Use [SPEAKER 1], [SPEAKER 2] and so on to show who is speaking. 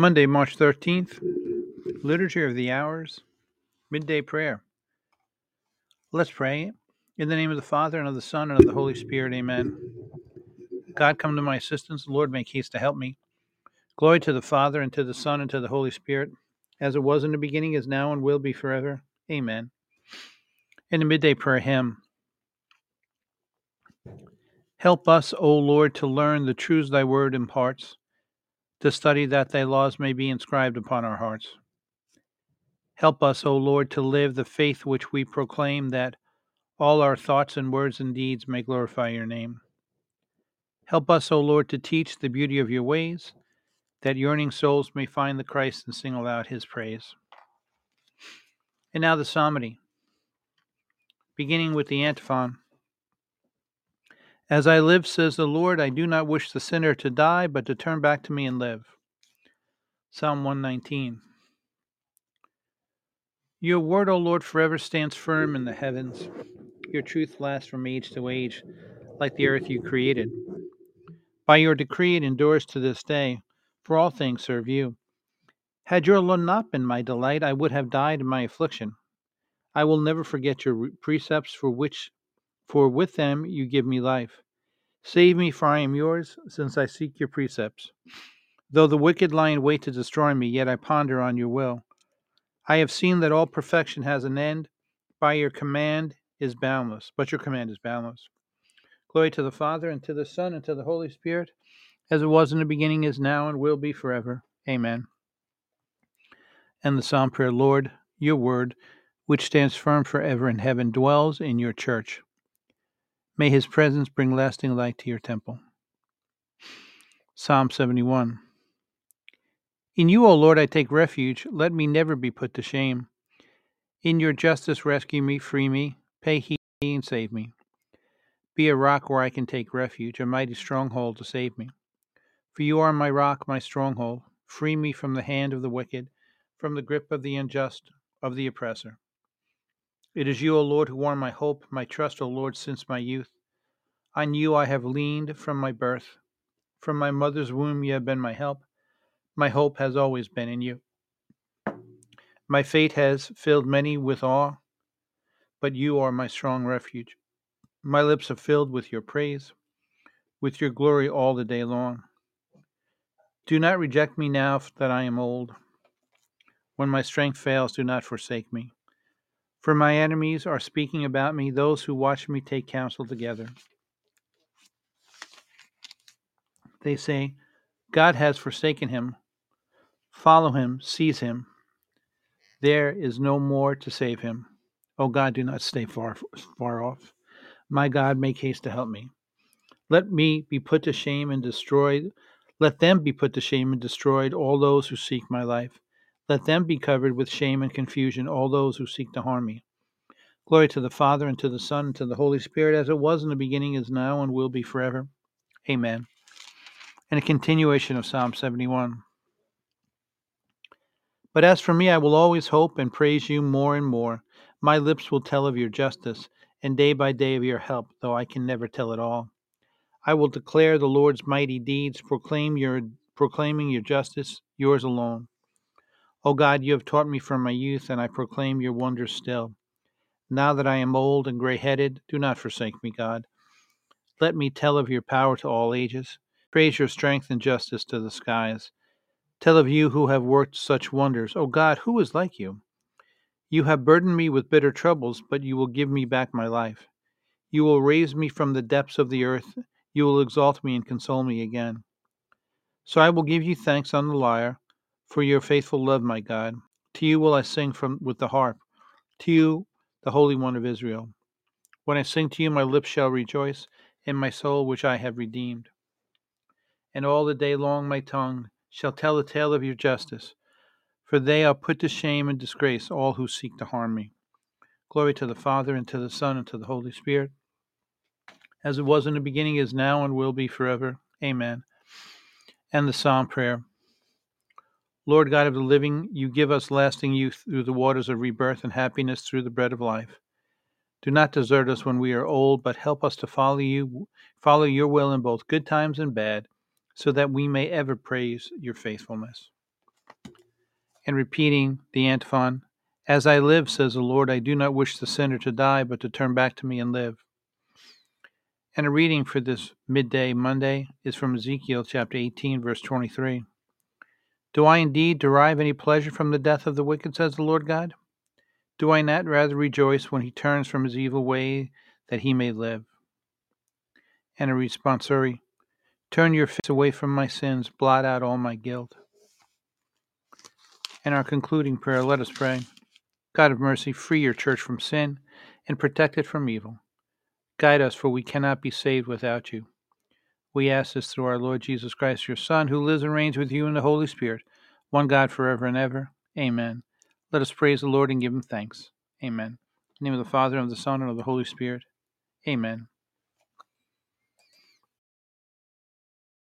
[SPEAKER 1] Monday, March 13th, Liturgy of the Hours, Midday Prayer. Let's pray. In the name of the Father, and of the Son, and of the Holy Spirit, amen. God, come to my assistance. Lord, make haste to help me. Glory to the Father, and to the Son, and to the Holy Spirit, as it was in the beginning, is now, and will be forever. Amen. In the midday prayer hymn, Help us, O Lord, to learn the truths thy word imparts to study that thy laws may be inscribed upon our hearts. Help us, O Lord, to live the faith which we proclaim, that all our thoughts and words and deeds may glorify your name. Help us, O Lord, to teach the beauty of your ways, that yearning souls may find the Christ and sing aloud his praise. And now the psalmody, beginning with the antiphon. As I live, says the Lord, I do not wish the sinner to die, but to turn back to me and live. Psalm 119. Your word, O Lord, forever stands firm in the heavens. Your truth lasts from age to age, like the earth you created. By your decree it endures to this day, for all things serve you. Had your law not been my delight, I would have died in my affliction. I will never forget your precepts, for which for with them you give me life. Save me, for I am yours, since I seek your precepts. Though the wicked lie in wait to destroy me, yet I ponder on your will. I have seen that all perfection has an end. By your command is boundless, but your command is boundless. Glory to the Father, and to the Son, and to the Holy Spirit, as it was in the beginning, is now, and will be forever. Amen. And the Psalm prayer Lord, your word, which stands firm forever in heaven, dwells in your church. May his presence bring lasting light to your temple. Psalm 71. In you, O Lord, I take refuge. Let me never be put to shame. In your justice, rescue me, free me, pay heed and save me. Be a rock where I can take refuge, a mighty stronghold to save me. For you are my rock, my stronghold. Free me from the hand of the wicked, from the grip of the unjust, of the oppressor. It is you, O Lord, who are my hope, my trust, O Lord, since my youth. On you I have leaned from my birth. From my mother's womb you have been my help. My hope has always been in you. My fate has filled many with awe, but you are my strong refuge. My lips are filled with your praise, with your glory all the day long. Do not reject me now that I am old. When my strength fails, do not forsake me. For my enemies are speaking about me, those who watch me take counsel together. They say, God has forsaken him. Follow him, seize him. There is no more to save him. O oh God, do not stay far, far off. My God, make haste to help me. Let me be put to shame and destroyed. Let them be put to shame and destroyed, all those who seek my life. Let them be covered with shame and confusion, all those who seek to harm me. Glory to the Father, and to the Son, and to the Holy Spirit, as it was in the beginning, is now, and will be forever. Amen. And a continuation of Psalm 71. But as for me, I will always hope and praise you more and more. My lips will tell of your justice, and day by day of your help, though I can never tell it all. I will declare the Lord's mighty deeds, proclaim your proclaiming your justice, yours alone. O God, you have taught me from my youth, and I proclaim your wonders still. Now that I am old and gray headed, do not forsake me, God. Let me tell of your power to all ages, praise your strength and justice to the skies. Tell of you who have worked such wonders. O God, who is like you? You have burdened me with bitter troubles, but you will give me back my life. You will raise me from the depths of the earth. You will exalt me and console me again. So I will give you thanks on the lyre for your faithful love, my God. To you will I sing from with the harp, to you, the Holy One of Israel. When I sing to you, my lips shall rejoice, in my soul which I have redeemed. And all the day long my tongue shall tell the tale of your justice, for they are put to shame and disgrace all who seek to harm me. Glory to the Father, and to the Son, and to the Holy Spirit, as it was in the beginning, is now, and will be forever. Amen. And the Psalm prayer. Lord God of the living, you give us lasting youth through the waters of rebirth and happiness through the bread of life. Do not desert us when we are old, but help us to follow you, follow your will in both good times and bad, so that we may ever praise your faithfulness. and repeating the antiphon As I live, says the Lord, I do not wish the sinner to die, but to turn back to me and live. And a reading for this midday Monday is from Ezekiel chapter 18, verse 23. Do I indeed derive any pleasure from the death of the wicked, says the Lord God? Do I not rather rejoice when he turns from his evil way that he may live? And a responsory Turn your face away from my sins, blot out all my guilt. And our concluding prayer, let us pray. God of mercy, free your church from sin and protect it from evil. Guide us, for we cannot be saved without you. We ask this through our Lord Jesus Christ, your Son, who lives and reigns with you in the Holy Spirit, one God forever and ever. Amen. Let us praise the Lord and give him thanks. Amen. In the name of the Father, and of the Son, and of the Holy Spirit. Amen.